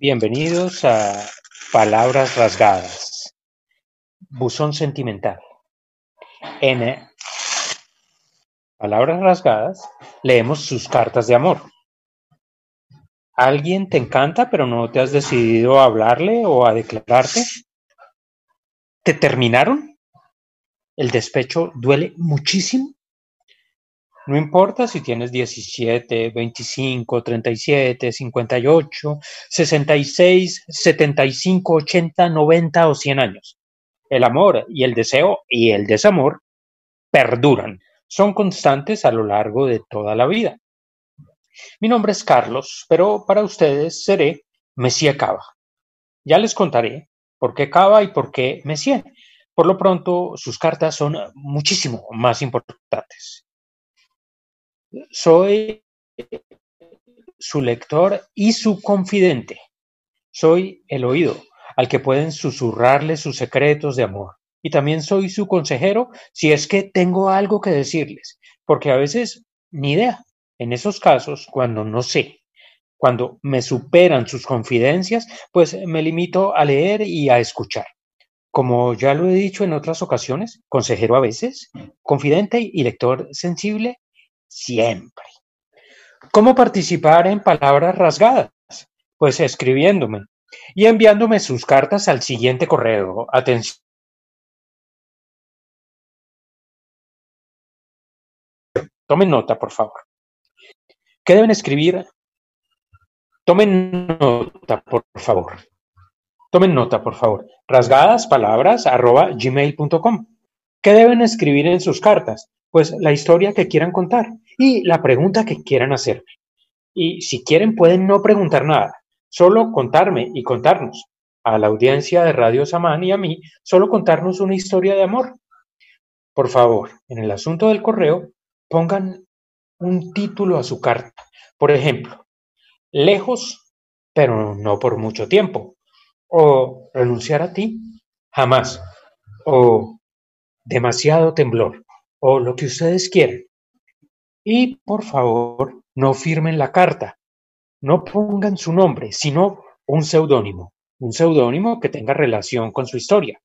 Bienvenidos a Palabras Rasgadas, Buzón Sentimental. En eh, Palabras Rasgadas leemos sus cartas de amor. ¿Alguien te encanta pero no te has decidido a hablarle o a declararte? ¿Te terminaron? ¿El despecho duele muchísimo? No importa si tienes 17, 25, 37, 58, 66, 75, 80, 90 o 100 años. El amor y el deseo y el desamor perduran, son constantes a lo largo de toda la vida. Mi nombre es Carlos, pero para ustedes seré Mesía Cava. Ya les contaré por qué Cava y por qué Mesía. Por lo pronto, sus cartas son muchísimo más importantes. Soy su lector y su confidente. Soy el oído al que pueden susurrarle sus secretos de amor. Y también soy su consejero si es que tengo algo que decirles, porque a veces ni idea. En esos casos, cuando no sé, cuando me superan sus confidencias, pues me limito a leer y a escuchar. Como ya lo he dicho en otras ocasiones, consejero a veces, confidente y lector sensible siempre. ¿Cómo participar en palabras rasgadas? Pues escribiéndome y enviándome sus cartas al siguiente correo. Atención. Tomen nota, por favor. ¿Qué deben escribir? Tomen nota, por favor. Tomen nota, por favor. Rasgadas palabras arroba gmail.com. ¿Qué deben escribir en sus cartas? Pues la historia que quieran contar y la pregunta que quieran hacerme. Y si quieren pueden no preguntar nada, solo contarme y contarnos. A la audiencia de Radio Samán y a mí, solo contarnos una historia de amor. Por favor, en el asunto del correo, pongan un título a su carta. Por ejemplo, lejos, pero no por mucho tiempo. O renunciar a ti, jamás. O demasiado temblor o lo que ustedes quieran. Y por favor, no firmen la carta, no pongan su nombre, sino un seudónimo, un seudónimo que tenga relación con su historia.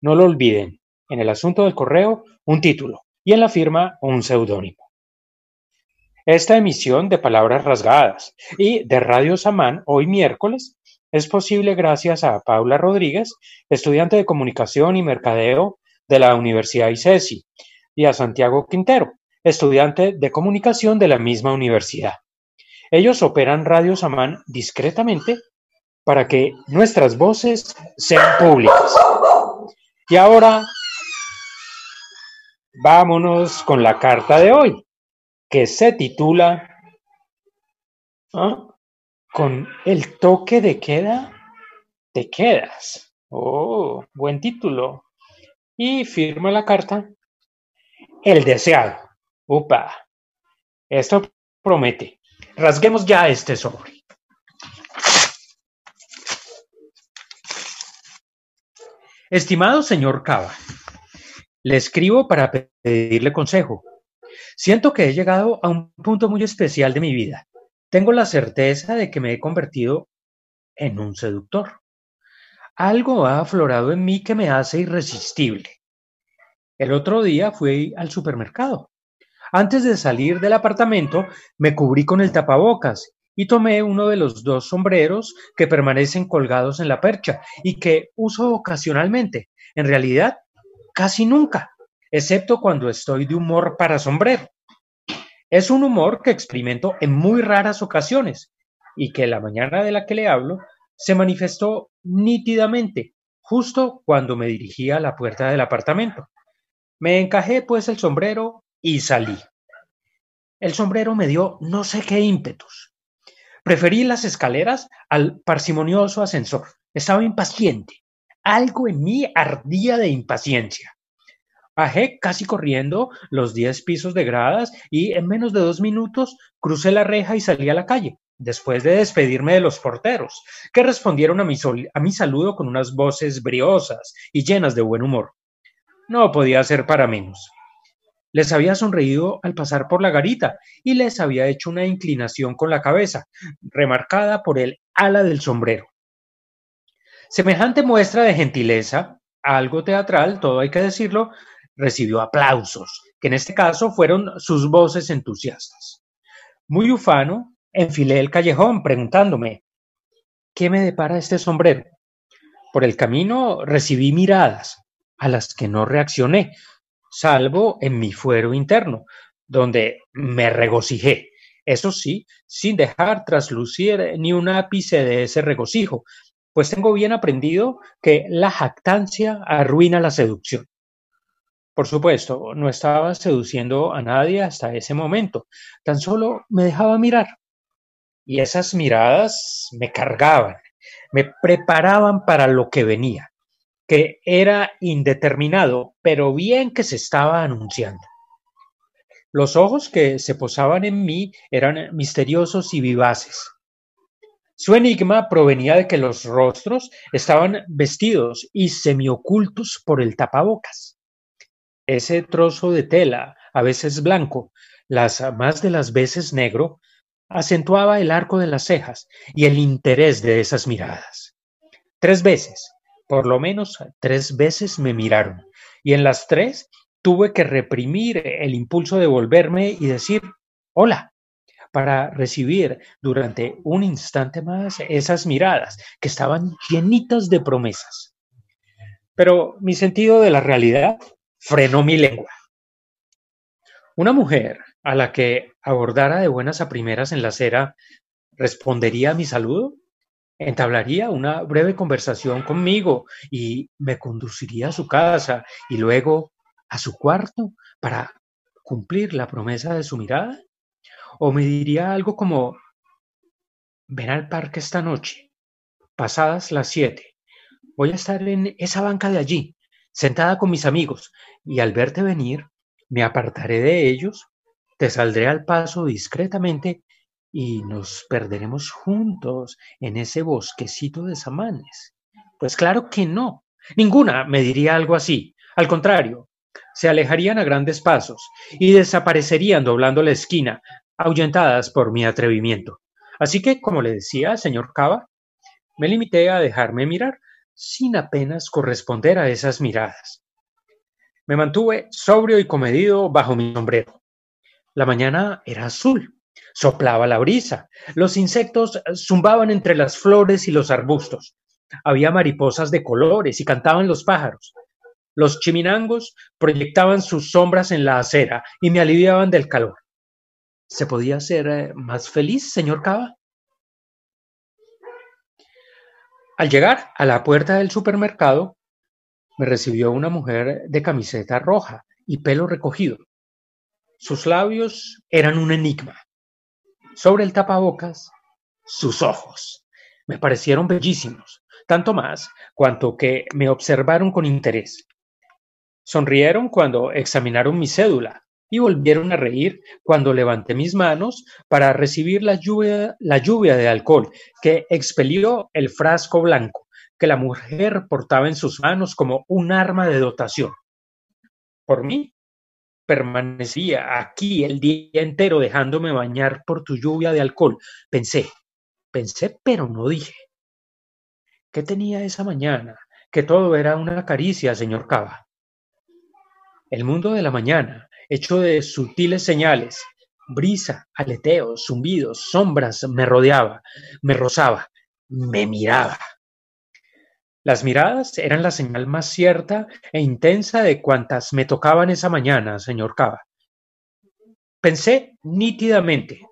No lo olviden, en el asunto del correo, un título y en la firma, un seudónimo. Esta emisión de Palabras Rasgadas y de Radio Samán, hoy miércoles, es posible gracias a Paula Rodríguez, estudiante de Comunicación y Mercadeo de la Universidad ICESI, y a Santiago Quintero, estudiante de comunicación de la misma universidad. Ellos operan Radio Samán discretamente para que nuestras voces sean públicas. Y ahora vámonos con la carta de hoy, que se titula ¿ah? Con el toque de queda, te quedas. Oh, buen título. Y firma la carta el deseado. Upa. Esto promete. Rasguemos ya este sobre. Estimado señor Cava, le escribo para pedirle consejo. Siento que he llegado a un punto muy especial de mi vida. Tengo la certeza de que me he convertido en un seductor. Algo ha aflorado en mí que me hace irresistible. El otro día fui al supermercado. Antes de salir del apartamento, me cubrí con el tapabocas y tomé uno de los dos sombreros que permanecen colgados en la percha y que uso ocasionalmente. En realidad, casi nunca, excepto cuando estoy de humor para sombrero. Es un humor que experimento en muy raras ocasiones y que la mañana de la que le hablo se manifestó nítidamente justo cuando me dirigía a la puerta del apartamento. Me encajé pues el sombrero y salí. El sombrero me dio no sé qué ímpetus. Preferí las escaleras al parsimonioso ascensor. Estaba impaciente. Algo en mí ardía de impaciencia. Bajé casi corriendo los diez pisos de gradas y en menos de dos minutos crucé la reja y salí a la calle, después de despedirme de los porteros, que respondieron a mi, a mi saludo con unas voces briosas y llenas de buen humor. No podía ser para menos. Les había sonreído al pasar por la garita y les había hecho una inclinación con la cabeza, remarcada por el ala del sombrero. Semejante muestra de gentileza, algo teatral, todo hay que decirlo, recibió aplausos, que en este caso fueron sus voces entusiastas. Muy ufano, enfilé el callejón preguntándome, ¿qué me depara este sombrero? Por el camino recibí miradas, a las que no reaccioné, salvo en mi fuero interno, donde me regocijé. Eso sí, sin dejar traslucir ni un ápice de ese regocijo, pues tengo bien aprendido que la jactancia arruina la seducción. Por supuesto, no estaba seduciendo a nadie hasta ese momento, tan solo me dejaba mirar. Y esas miradas me cargaban, me preparaban para lo que venía que era indeterminado, pero bien que se estaba anunciando. Los ojos que se posaban en mí eran misteriosos y vivaces. Su enigma provenía de que los rostros estaban vestidos y semiocultos por el tapabocas. Ese trozo de tela, a veces blanco, las más de las veces negro, acentuaba el arco de las cejas y el interés de esas miradas. Tres veces, por lo menos tres veces me miraron y en las tres tuve que reprimir el impulso de volverme y decir hola para recibir durante un instante más esas miradas que estaban llenitas de promesas. Pero mi sentido de la realidad frenó mi lengua. Una mujer a la que abordara de buenas a primeras en la acera respondería a mi saludo entablaría una breve conversación conmigo y me conduciría a su casa y luego a su cuarto para cumplir la promesa de su mirada? ¿O me diría algo como, ven al parque esta noche, pasadas las siete, voy a estar en esa banca de allí, sentada con mis amigos, y al verte venir, me apartaré de ellos, te saldré al paso discretamente y nos perderemos juntos en ese bosquecito de samanes. Pues claro que no. Ninguna me diría algo así. Al contrario, se alejarían a grandes pasos y desaparecerían doblando la esquina, ahuyentadas por mi atrevimiento. Así que, como le decía, señor Cava, me limité a dejarme mirar sin apenas corresponder a esas miradas. Me mantuve sobrio y comedido bajo mi sombrero. La mañana era azul, Soplaba la brisa. Los insectos zumbaban entre las flores y los arbustos. Había mariposas de colores y cantaban los pájaros. Los chiminangos proyectaban sus sombras en la acera y me aliviaban del calor. ¿Se podía ser eh, más feliz, señor Cava? Al llegar a la puerta del supermercado, me recibió una mujer de camiseta roja y pelo recogido. Sus labios eran un enigma. Sobre el tapabocas, sus ojos. Me parecieron bellísimos, tanto más cuanto que me observaron con interés. Sonrieron cuando examinaron mi cédula y volvieron a reír cuando levanté mis manos para recibir la lluvia, la lluvia de alcohol que expelió el frasco blanco que la mujer portaba en sus manos como un arma de dotación. Por mí, permanecía aquí el día entero dejándome bañar por tu lluvia de alcohol. Pensé, pensé, pero no dije. ¿Qué tenía esa mañana? Que todo era una caricia, señor Cava. El mundo de la mañana, hecho de sutiles señales, brisa, aleteos, zumbidos, sombras, me rodeaba, me rozaba, me miraba. Las miradas eran la señal más cierta e intensa de cuantas me tocaban esa mañana, señor Cava. Pensé nítidamente,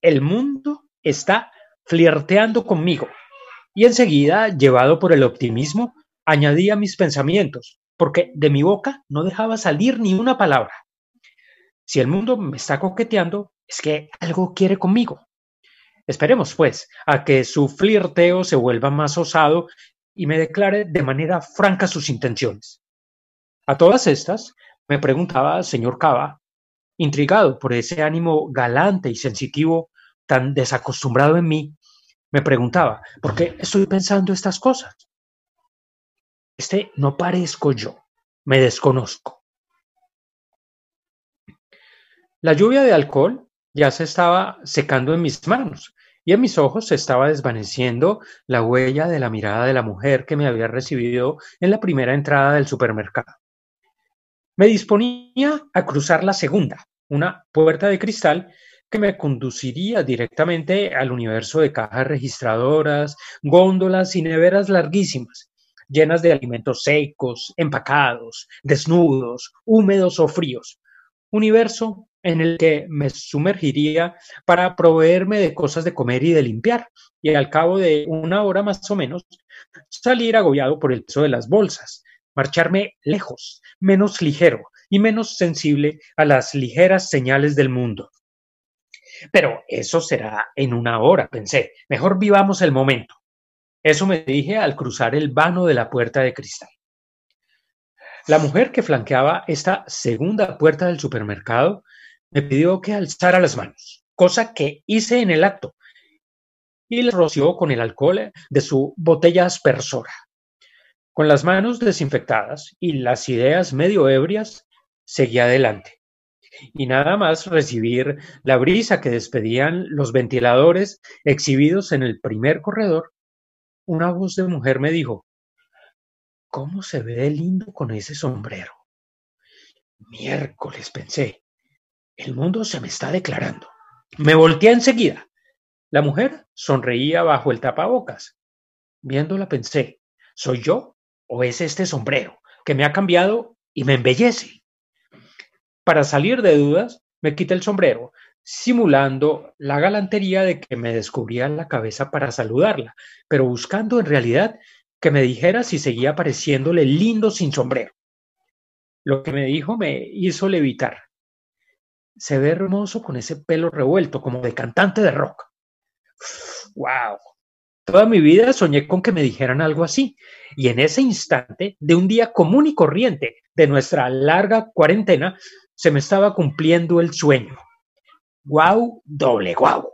el mundo está flirteando conmigo. Y enseguida, llevado por el optimismo, añadí a mis pensamientos, porque de mi boca no dejaba salir ni una palabra. Si el mundo me está coqueteando, es que algo quiere conmigo. Esperemos, pues, a que su flirteo se vuelva más osado y me declare de manera franca sus intenciones. A todas estas, me preguntaba señor Cava, intrigado por ese ánimo galante y sensitivo tan desacostumbrado en mí, me preguntaba, ¿por qué estoy pensando estas cosas? Este no parezco yo, me desconozco. La lluvia de alcohol ya se estaba secando en mis manos y en mis ojos se estaba desvaneciendo la huella de la mirada de la mujer que me había recibido en la primera entrada del supermercado. Me disponía a cruzar la segunda, una puerta de cristal que me conduciría directamente al universo de cajas registradoras, góndolas y neveras larguísimas, llenas de alimentos secos, empacados, desnudos, húmedos o fríos. Universo en el que me sumergiría para proveerme de cosas de comer y de limpiar, y al cabo de una hora más o menos salir agobiado por el peso de las bolsas, marcharme lejos, menos ligero y menos sensible a las ligeras señales del mundo. Pero eso será en una hora, pensé. Mejor vivamos el momento. Eso me dije al cruzar el vano de la puerta de cristal. La mujer que flanqueaba esta segunda puerta del supermercado me pidió que alzara las manos, cosa que hice en el acto, y le roció con el alcohol de su botella aspersora. Con las manos desinfectadas y las ideas medio ebrias, seguí adelante. Y nada más recibir la brisa que despedían los ventiladores exhibidos en el primer corredor, una voz de mujer me dijo, ¿Cómo se ve lindo con ese sombrero? Miércoles, pensé. El mundo se me está declarando. Me volteé enseguida. La mujer sonreía bajo el tapabocas. Viéndola pensé, ¿soy yo o es este sombrero que me ha cambiado y me embellece? Para salir de dudas, me quité el sombrero, simulando la galantería de que me descubría la cabeza para saludarla, pero buscando en realidad que me dijera si seguía pareciéndole lindo sin sombrero. Lo que me dijo me hizo levitar se ve hermoso con ese pelo revuelto, como de cantante de rock. ¡Wow! Toda mi vida soñé con que me dijeran algo así. Y en ese instante, de un día común y corriente de nuestra larga cuarentena, se me estaba cumpliendo el sueño. ¡Guau! Doble guau.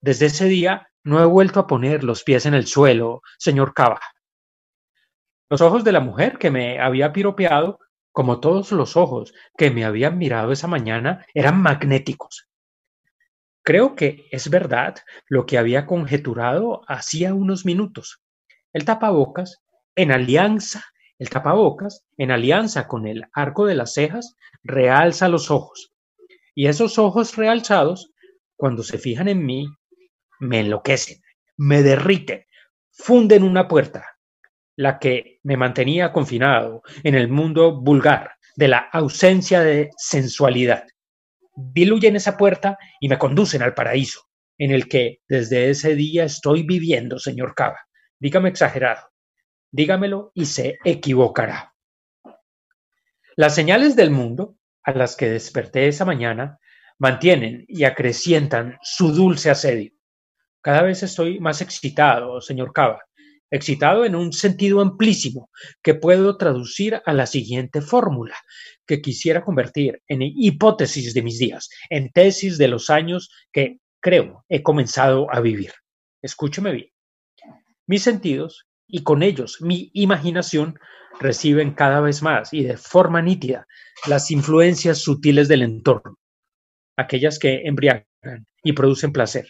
Desde ese día no he vuelto a poner los pies en el suelo, señor Cava. Los ojos de la mujer que me había piropeado como todos los ojos que me habían mirado esa mañana, eran magnéticos. Creo que es verdad lo que había conjeturado hacía unos minutos. El tapabocas, en alianza, el tapabocas, en alianza con el arco de las cejas, realza los ojos. Y esos ojos realzados, cuando se fijan en mí, me enloquecen, me derriten, funden una puerta, la que me mantenía confinado en el mundo vulgar de la ausencia de sensualidad. Diluyen esa puerta y me conducen al paraíso, en el que desde ese día estoy viviendo, señor Cava. Dígame exagerado, dígamelo y se equivocará. Las señales del mundo a las que desperté esa mañana mantienen y acrecientan su dulce asedio. Cada vez estoy más excitado, señor Cava, excitado en un sentido amplísimo que puedo traducir a la siguiente fórmula que quisiera convertir en hipótesis de mis días, en tesis de los años que creo he comenzado a vivir. Escúcheme bien. Mis sentidos y con ellos mi imaginación reciben cada vez más y de forma nítida las influencias sutiles del entorno, aquellas que embriagan y producen placer,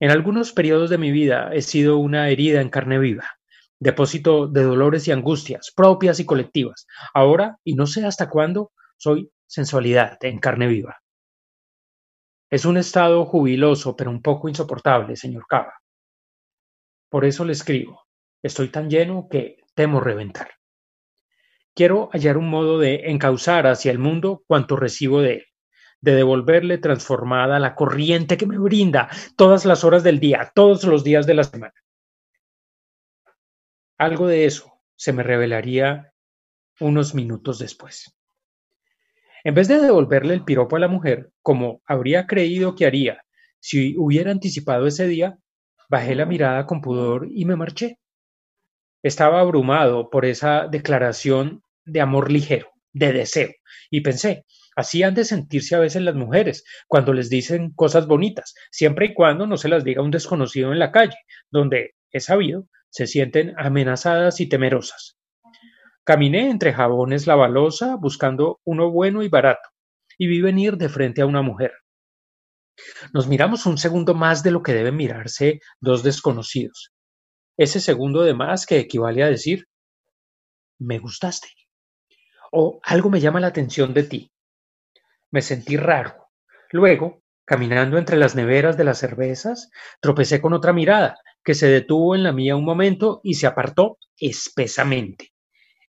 en algunos periodos de mi vida he sido una herida en carne viva, depósito de dolores y angustias propias y colectivas. Ahora, y no sé hasta cuándo, soy sensualidad en carne viva. Es un estado jubiloso, pero un poco insoportable, señor Cava. Por eso le escribo. Estoy tan lleno que temo reventar. Quiero hallar un modo de encauzar hacia el mundo cuanto recibo de él de devolverle transformada la corriente que me brinda todas las horas del día, todos los días de la semana. Algo de eso se me revelaría unos minutos después. En vez de devolverle el piropo a la mujer, como habría creído que haría si hubiera anticipado ese día, bajé la mirada con pudor y me marché. Estaba abrumado por esa declaración de amor ligero, de deseo, y pensé, Así han de sentirse a veces las mujeres cuando les dicen cosas bonitas, siempre y cuando no se las diga un desconocido en la calle, donde, es sabido, se sienten amenazadas y temerosas. Caminé entre jabones la balosa buscando uno bueno y barato, y vi venir de frente a una mujer. Nos miramos un segundo más de lo que deben mirarse dos desconocidos. Ese segundo de más que equivale a decir, me gustaste. O algo me llama la atención de ti. Me sentí raro. Luego, caminando entre las neveras de las cervezas, tropecé con otra mirada que se detuvo en la mía un momento y se apartó espesamente.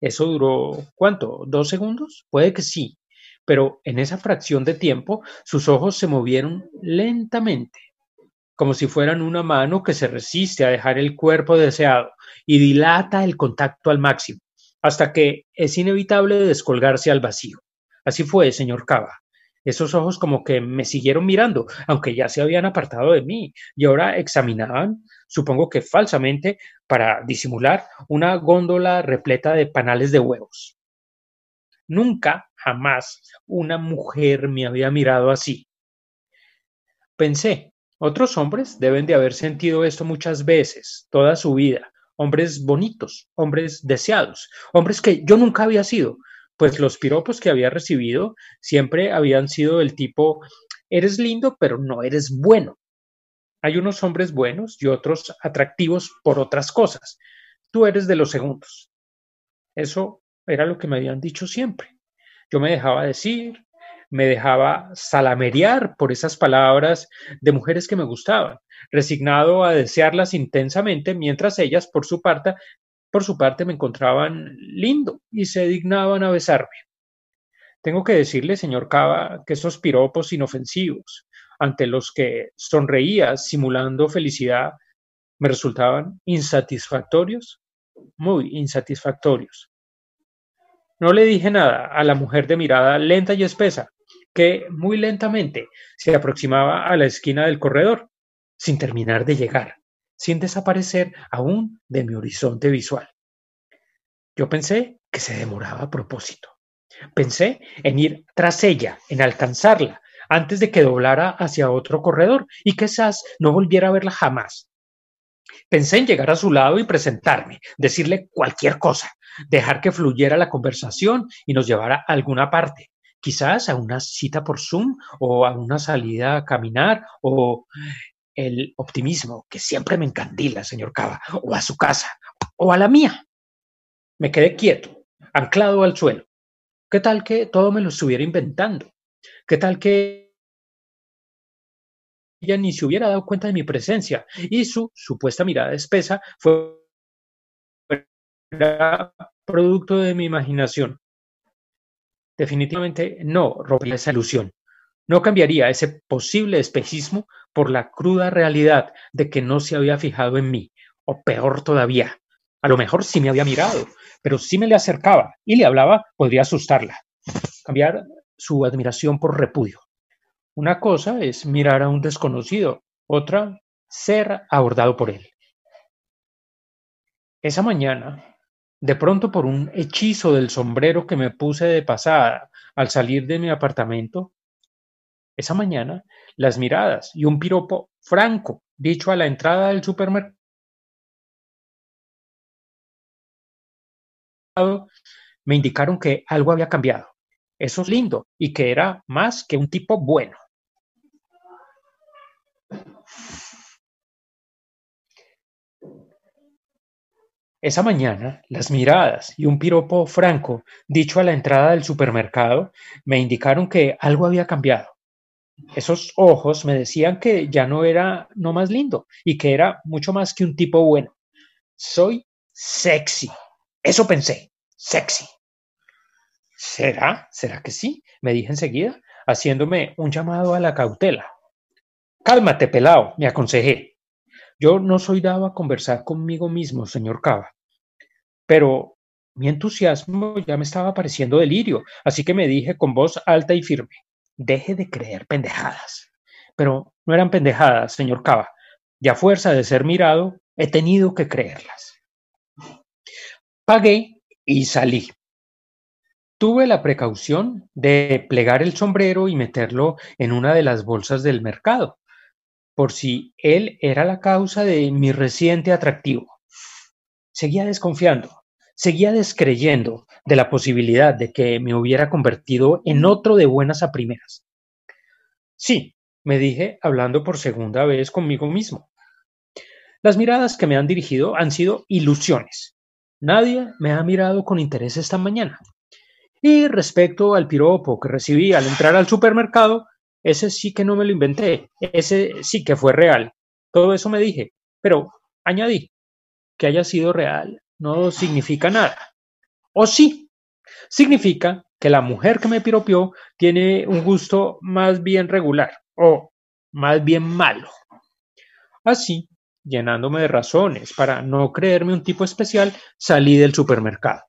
Eso duró, ¿cuánto? ¿Dos segundos? Puede que sí, pero en esa fracción de tiempo sus ojos se movieron lentamente, como si fueran una mano que se resiste a dejar el cuerpo deseado y dilata el contacto al máximo, hasta que es inevitable descolgarse al vacío. Así fue, señor Cava. Esos ojos como que me siguieron mirando, aunque ya se habían apartado de mí, y ahora examinaban, supongo que falsamente, para disimular, una góndola repleta de panales de huevos. Nunca, jamás, una mujer me había mirado así. Pensé, otros hombres deben de haber sentido esto muchas veces, toda su vida, hombres bonitos, hombres deseados, hombres que yo nunca había sido, pues los piropos que había recibido siempre habían sido del tipo, eres lindo, pero no eres bueno. Hay unos hombres buenos y otros atractivos por otras cosas. Tú eres de los segundos. Eso era lo que me habían dicho siempre. Yo me dejaba decir, me dejaba salamerear por esas palabras de mujeres que me gustaban, resignado a desearlas intensamente, mientras ellas, por su parte, por su parte me encontraban lindo y se dignaban a besarme. Tengo que decirle, señor Cava, que esos piropos inofensivos, ante los que sonreía simulando felicidad, me resultaban insatisfactorios, muy insatisfactorios. No le dije nada a la mujer de mirada lenta y espesa, que muy lentamente se aproximaba a la esquina del corredor, sin terminar de llegar, sin desaparecer aún de mi horizonte visual. Yo pensé que se demoraba a propósito. Pensé en ir tras ella, en alcanzarla, antes de que doblara hacia otro corredor y quizás no volviera a verla jamás. Pensé en llegar a su lado y presentarme, decirle cualquier cosa, dejar que fluyera la conversación y nos llevara a alguna parte, quizás a una cita por Zoom o a una salida a caminar o el optimismo que siempre me encandila, señor Cava, o a su casa o a la mía. Me quedé quieto, anclado al suelo. ¿Qué tal que todo me lo estuviera inventando? ¿Qué tal que ella ni se hubiera dado cuenta de mi presencia y su supuesta mirada espesa fue producto de mi imaginación. Definitivamente no rompería esa ilusión. No cambiaría ese posible espejismo por la cruda realidad de que no se había fijado en mí, o peor todavía, a lo mejor sí me había mirado, pero si me le acercaba y le hablaba, podría asustarla, cambiar su admiración por repudio. Una cosa es mirar a un desconocido, otra ser abordado por él. Esa mañana de pronto por un hechizo del sombrero que me puse de pasada al salir de mi apartamento, esa mañana las miradas y un piropo franco dicho a la entrada del supermercado me indicaron que algo había cambiado. Eso es lindo y que era más que un tipo bueno. Esa mañana, las miradas y un piropo franco dicho a la entrada del supermercado me indicaron que algo había cambiado. Esos ojos me decían que ya no era no más lindo y que era mucho más que un tipo bueno. Soy sexy. Eso pensé, sexy. ¿Será? ¿Será que sí? Me dije enseguida, haciéndome un llamado a la cautela. Cálmate, pelao, me aconsejé. Yo no soy dado a conversar conmigo mismo, señor Cava, pero mi entusiasmo ya me estaba pareciendo delirio, así que me dije con voz alta y firme, deje de creer pendejadas. Pero no eran pendejadas, señor Cava, y a fuerza de ser mirado, he tenido que creerlas. Pagué y salí. Tuve la precaución de plegar el sombrero y meterlo en una de las bolsas del mercado, por si él era la causa de mi reciente atractivo. Seguía desconfiando, seguía descreyendo de la posibilidad de que me hubiera convertido en otro de buenas a primeras. Sí, me dije hablando por segunda vez conmigo mismo. Las miradas que me han dirigido han sido ilusiones. Nadie me ha mirado con interés esta mañana. Y respecto al piropo que recibí al entrar al supermercado, ese sí que no me lo inventé, ese sí que fue real. Todo eso me dije, pero añadí que haya sido real no significa nada. O sí, significa que la mujer que me piropió tiene un gusto más bien regular o más bien malo. Así, llenándome de razones para no creerme un tipo especial, salí del supermercado.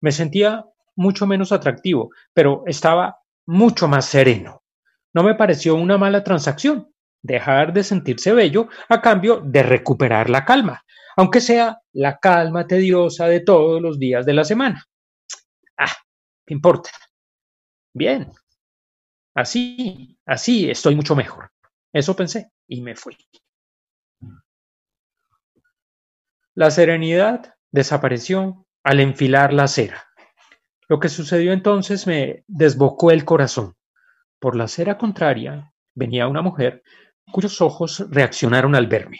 Me sentía mucho menos atractivo, pero estaba mucho más sereno. No me pareció una mala transacción dejar de sentirse bello a cambio de recuperar la calma, aunque sea la calma tediosa de todos los días de la semana. Ah, ¿qué importa? Bien, así, así estoy mucho mejor. Eso pensé y me fui. La serenidad desapareció al enfilar la acera. Lo que sucedió entonces me desbocó el corazón. Por la acera contraria venía una mujer cuyos ojos reaccionaron al verme.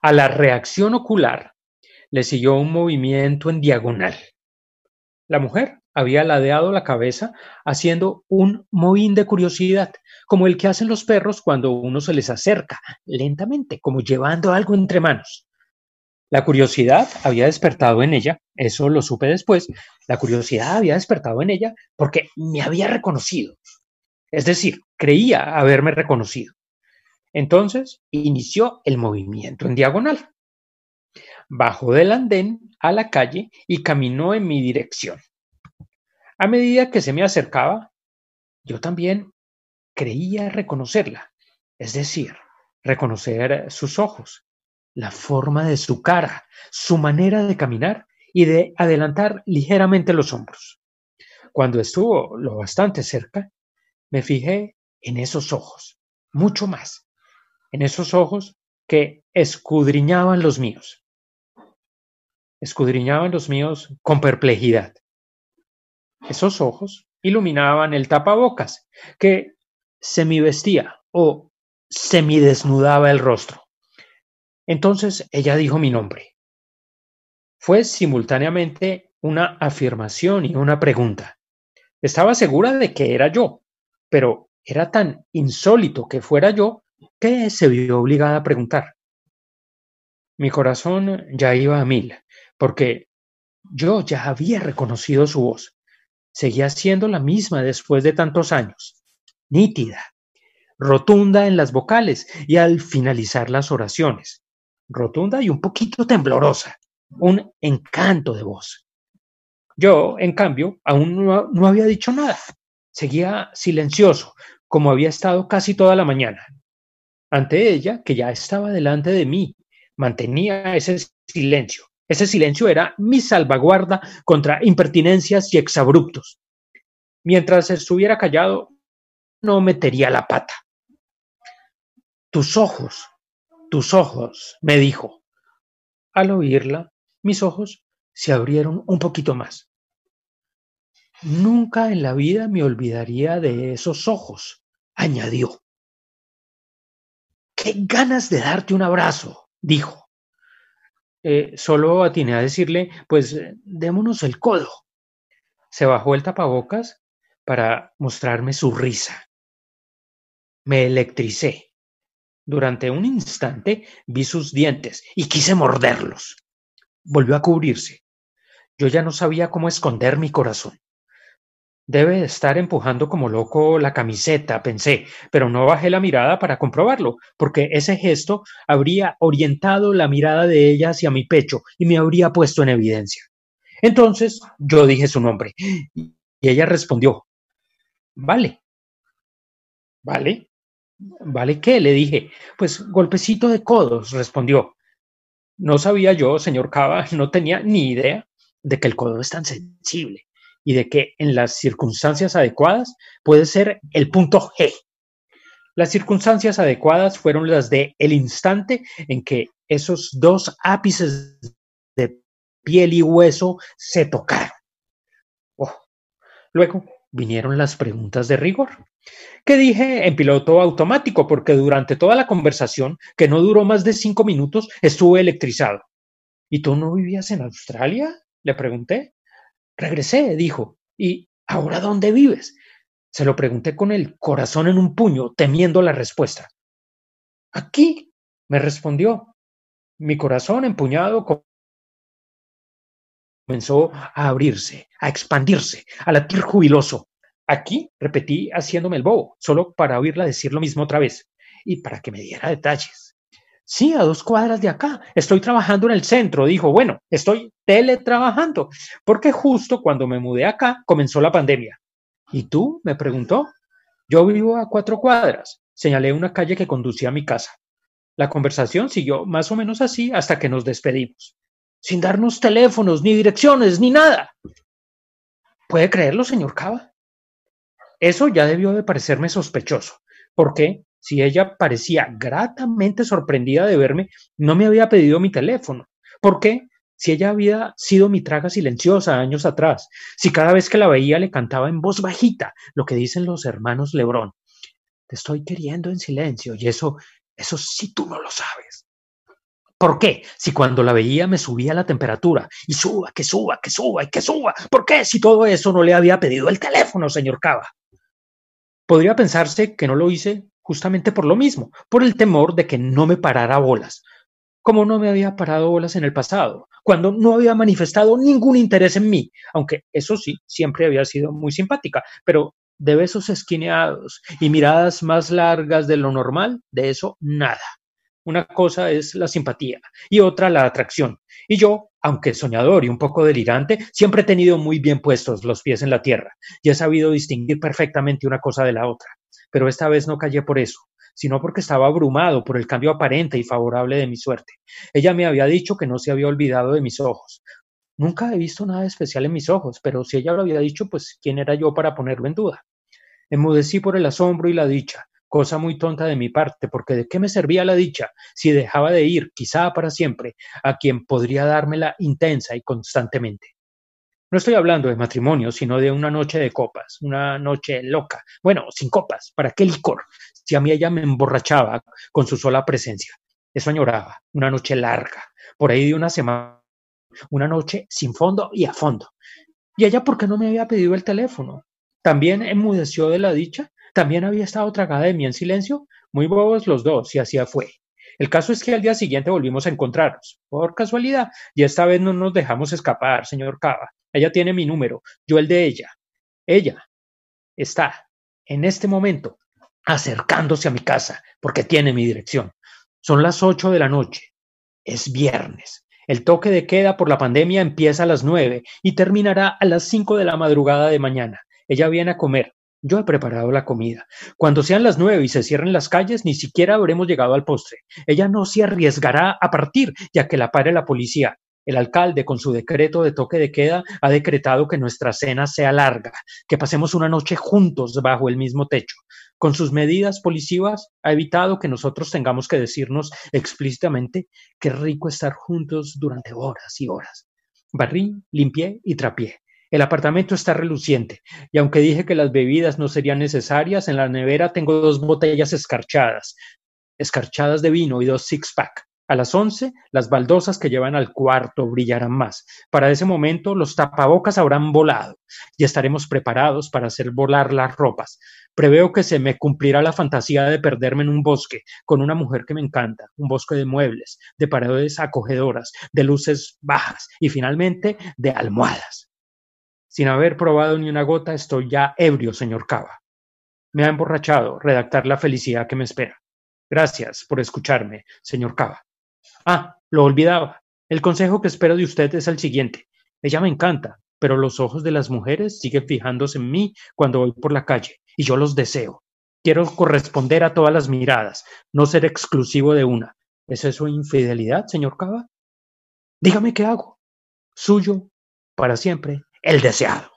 A la reacción ocular le siguió un movimiento en diagonal. La mujer había ladeado la cabeza haciendo un mohín de curiosidad, como el que hacen los perros cuando uno se les acerca, lentamente, como llevando algo entre manos. La curiosidad había despertado en ella, eso lo supe después, la curiosidad había despertado en ella porque me había reconocido. Es decir, creía haberme reconocido. Entonces inició el movimiento en diagonal. Bajó del andén a la calle y caminó en mi dirección. A medida que se me acercaba, yo también creía reconocerla, es decir, reconocer sus ojos, la forma de su cara, su manera de caminar y de adelantar ligeramente los hombros. Cuando estuvo lo bastante cerca, me fijé en esos ojos, mucho más, en esos ojos que escudriñaban los míos. Escudriñaban los míos con perplejidad. Esos ojos iluminaban el tapabocas que semivestía o semidesnudaba el rostro. Entonces ella dijo mi nombre. Fue simultáneamente una afirmación y una pregunta. Estaba segura de que era yo, pero era tan insólito que fuera yo que se vio obligada a preguntar. Mi corazón ya iba a mil, porque yo ya había reconocido su voz. Seguía siendo la misma después de tantos años, nítida, rotunda en las vocales y al finalizar las oraciones, rotunda y un poquito temblorosa, un encanto de voz. Yo, en cambio, aún no, no había dicho nada. Seguía silencioso, como había estado casi toda la mañana. Ante ella, que ya estaba delante de mí, mantenía ese silencio. Ese silencio era mi salvaguarda contra impertinencias y exabruptos. Mientras estuviera callado, no metería la pata. Tus ojos, tus ojos, me dijo. Al oírla, mis ojos se abrieron un poquito más. Nunca en la vida me olvidaría de esos ojos, añadió. Qué ganas de darte un abrazo, dijo. Eh, solo atiné a decirle, pues démonos el codo. Se bajó el tapabocas para mostrarme su risa. Me electricé. Durante un instante vi sus dientes y quise morderlos. Volvió a cubrirse. Yo ya no sabía cómo esconder mi corazón. Debe estar empujando como loco la camiseta, pensé, pero no bajé la mirada para comprobarlo, porque ese gesto habría orientado la mirada de ella hacia mi pecho y me habría puesto en evidencia. Entonces yo dije su nombre y ella respondió, vale. ¿Vale? ¿Vale qué? Le dije. Pues golpecito de codos, respondió. No sabía yo, señor Cava, no tenía ni idea de que el codo es tan sensible y de que en las circunstancias adecuadas puede ser el punto G. Las circunstancias adecuadas fueron las de el instante en que esos dos ápices de piel y hueso se tocaron. Oh. Luego vinieron las preguntas de rigor. ¿Qué dije en piloto automático? Porque durante toda la conversación, que no duró más de cinco minutos, estuve electrizado. ¿Y tú no vivías en Australia? Le pregunté. Regresé, dijo. ¿Y ahora dónde vives? Se lo pregunté con el corazón en un puño, temiendo la respuesta. Aquí, me respondió. Mi corazón empuñado comenzó a abrirse, a expandirse, a latir jubiloso. Aquí, repetí haciéndome el bobo, solo para oírla decir lo mismo otra vez y para que me diera detalles. Sí, a dos cuadras de acá. Estoy trabajando en el centro. Dijo, bueno, estoy teletrabajando, porque justo cuando me mudé acá comenzó la pandemia. ¿Y tú? me preguntó. Yo vivo a cuatro cuadras. Señalé una calle que conducía a mi casa. La conversación siguió más o menos así hasta que nos despedimos, sin darnos teléfonos, ni direcciones, ni nada. ¿Puede creerlo, señor Cava? Eso ya debió de parecerme sospechoso, porque si ella parecía gratamente sorprendida de verme, no me había pedido mi teléfono. ¿Por qué? Si ella había sido mi traga silenciosa años atrás, si cada vez que la veía le cantaba en voz bajita lo que dicen los hermanos Lebrón. Te estoy queriendo en silencio y eso eso sí tú no lo sabes. ¿Por qué? Si cuando la veía me subía la temperatura y suba, que suba, que suba y que suba. ¿Por qué? Si todo eso no le había pedido el teléfono, señor Cava. Podría pensarse que no lo hice justamente por lo mismo, por el temor de que no me parara bolas, como no me había parado bolas en el pasado, cuando no había manifestado ningún interés en mí, aunque eso sí, siempre había sido muy simpática, pero de besos esquineados y miradas más largas de lo normal, de eso nada. Una cosa es la simpatía y otra la atracción. Y yo, aunque soñador y un poco delirante, siempre he tenido muy bien puestos los pies en la tierra y he sabido distinguir perfectamente una cosa de la otra. Pero esta vez no callé por eso, sino porque estaba abrumado por el cambio aparente y favorable de mi suerte. Ella me había dicho que no se había olvidado de mis ojos, Nunca he visto nada especial en mis ojos, pero si ella lo había dicho, pues ¿quién era yo para ponerlo en duda? Enmudecí por el asombro y la dicha, cosa muy tonta de mi parte, porque ¿de qué me servía la dicha si dejaba de ir, quizá para siempre, a quien podría dármela intensa y constantemente? No estoy hablando de matrimonio, sino de una noche de copas, una noche loca. Bueno, sin copas, ¿para qué licor? Si a mí ella me emborrachaba con su sola presencia. Eso añoraba, una noche larga, por ahí de una semana, una noche sin fondo y a fondo. ¿Y ella por qué no me había pedido el teléfono? También enmudeció de la dicha, también había estado tragada de mí en silencio, muy bobos los dos, y así fue. El caso es que al día siguiente volvimos a encontrarnos, por casualidad, y esta vez no nos dejamos escapar, señor Cava. Ella tiene mi número, yo el de ella. Ella está, en este momento, acercándose a mi casa, porque tiene mi dirección. Son las ocho de la noche. Es viernes. El toque de queda por la pandemia empieza a las nueve y terminará a las cinco de la madrugada de mañana. Ella viene a comer. Yo he preparado la comida. Cuando sean las nueve y se cierren las calles, ni siquiera habremos llegado al postre. Ella no se arriesgará a partir, ya que la pare la policía. El alcalde, con su decreto de toque de queda, ha decretado que nuestra cena sea larga, que pasemos una noche juntos bajo el mismo techo. Con sus medidas policivas, ha evitado que nosotros tengamos que decirnos explícitamente qué rico estar juntos durante horas y horas. Barrí, limpié y trapié. El apartamento está reluciente, y aunque dije que las bebidas no serían necesarias, en la nevera tengo dos botellas escarchadas, escarchadas de vino y dos six-pack. A las once, las baldosas que llevan al cuarto brillarán más. Para ese momento, los tapabocas habrán volado y estaremos preparados para hacer volar las ropas. Preveo que se me cumplirá la fantasía de perderme en un bosque con una mujer que me encanta, un bosque de muebles, de paredes acogedoras, de luces bajas y finalmente de almohadas. Sin haber probado ni una gota, estoy ya ebrio, señor Cava. Me ha emborrachado redactar la felicidad que me espera. Gracias por escucharme, señor Cava. Ah, lo olvidaba. El consejo que espero de usted es el siguiente. Ella me encanta, pero los ojos de las mujeres siguen fijándose en mí cuando voy por la calle, y yo los deseo. Quiero corresponder a todas las miradas, no ser exclusivo de una. ¿Es eso infidelidad, señor Cava? Dígame qué hago. Suyo, para siempre, el deseado.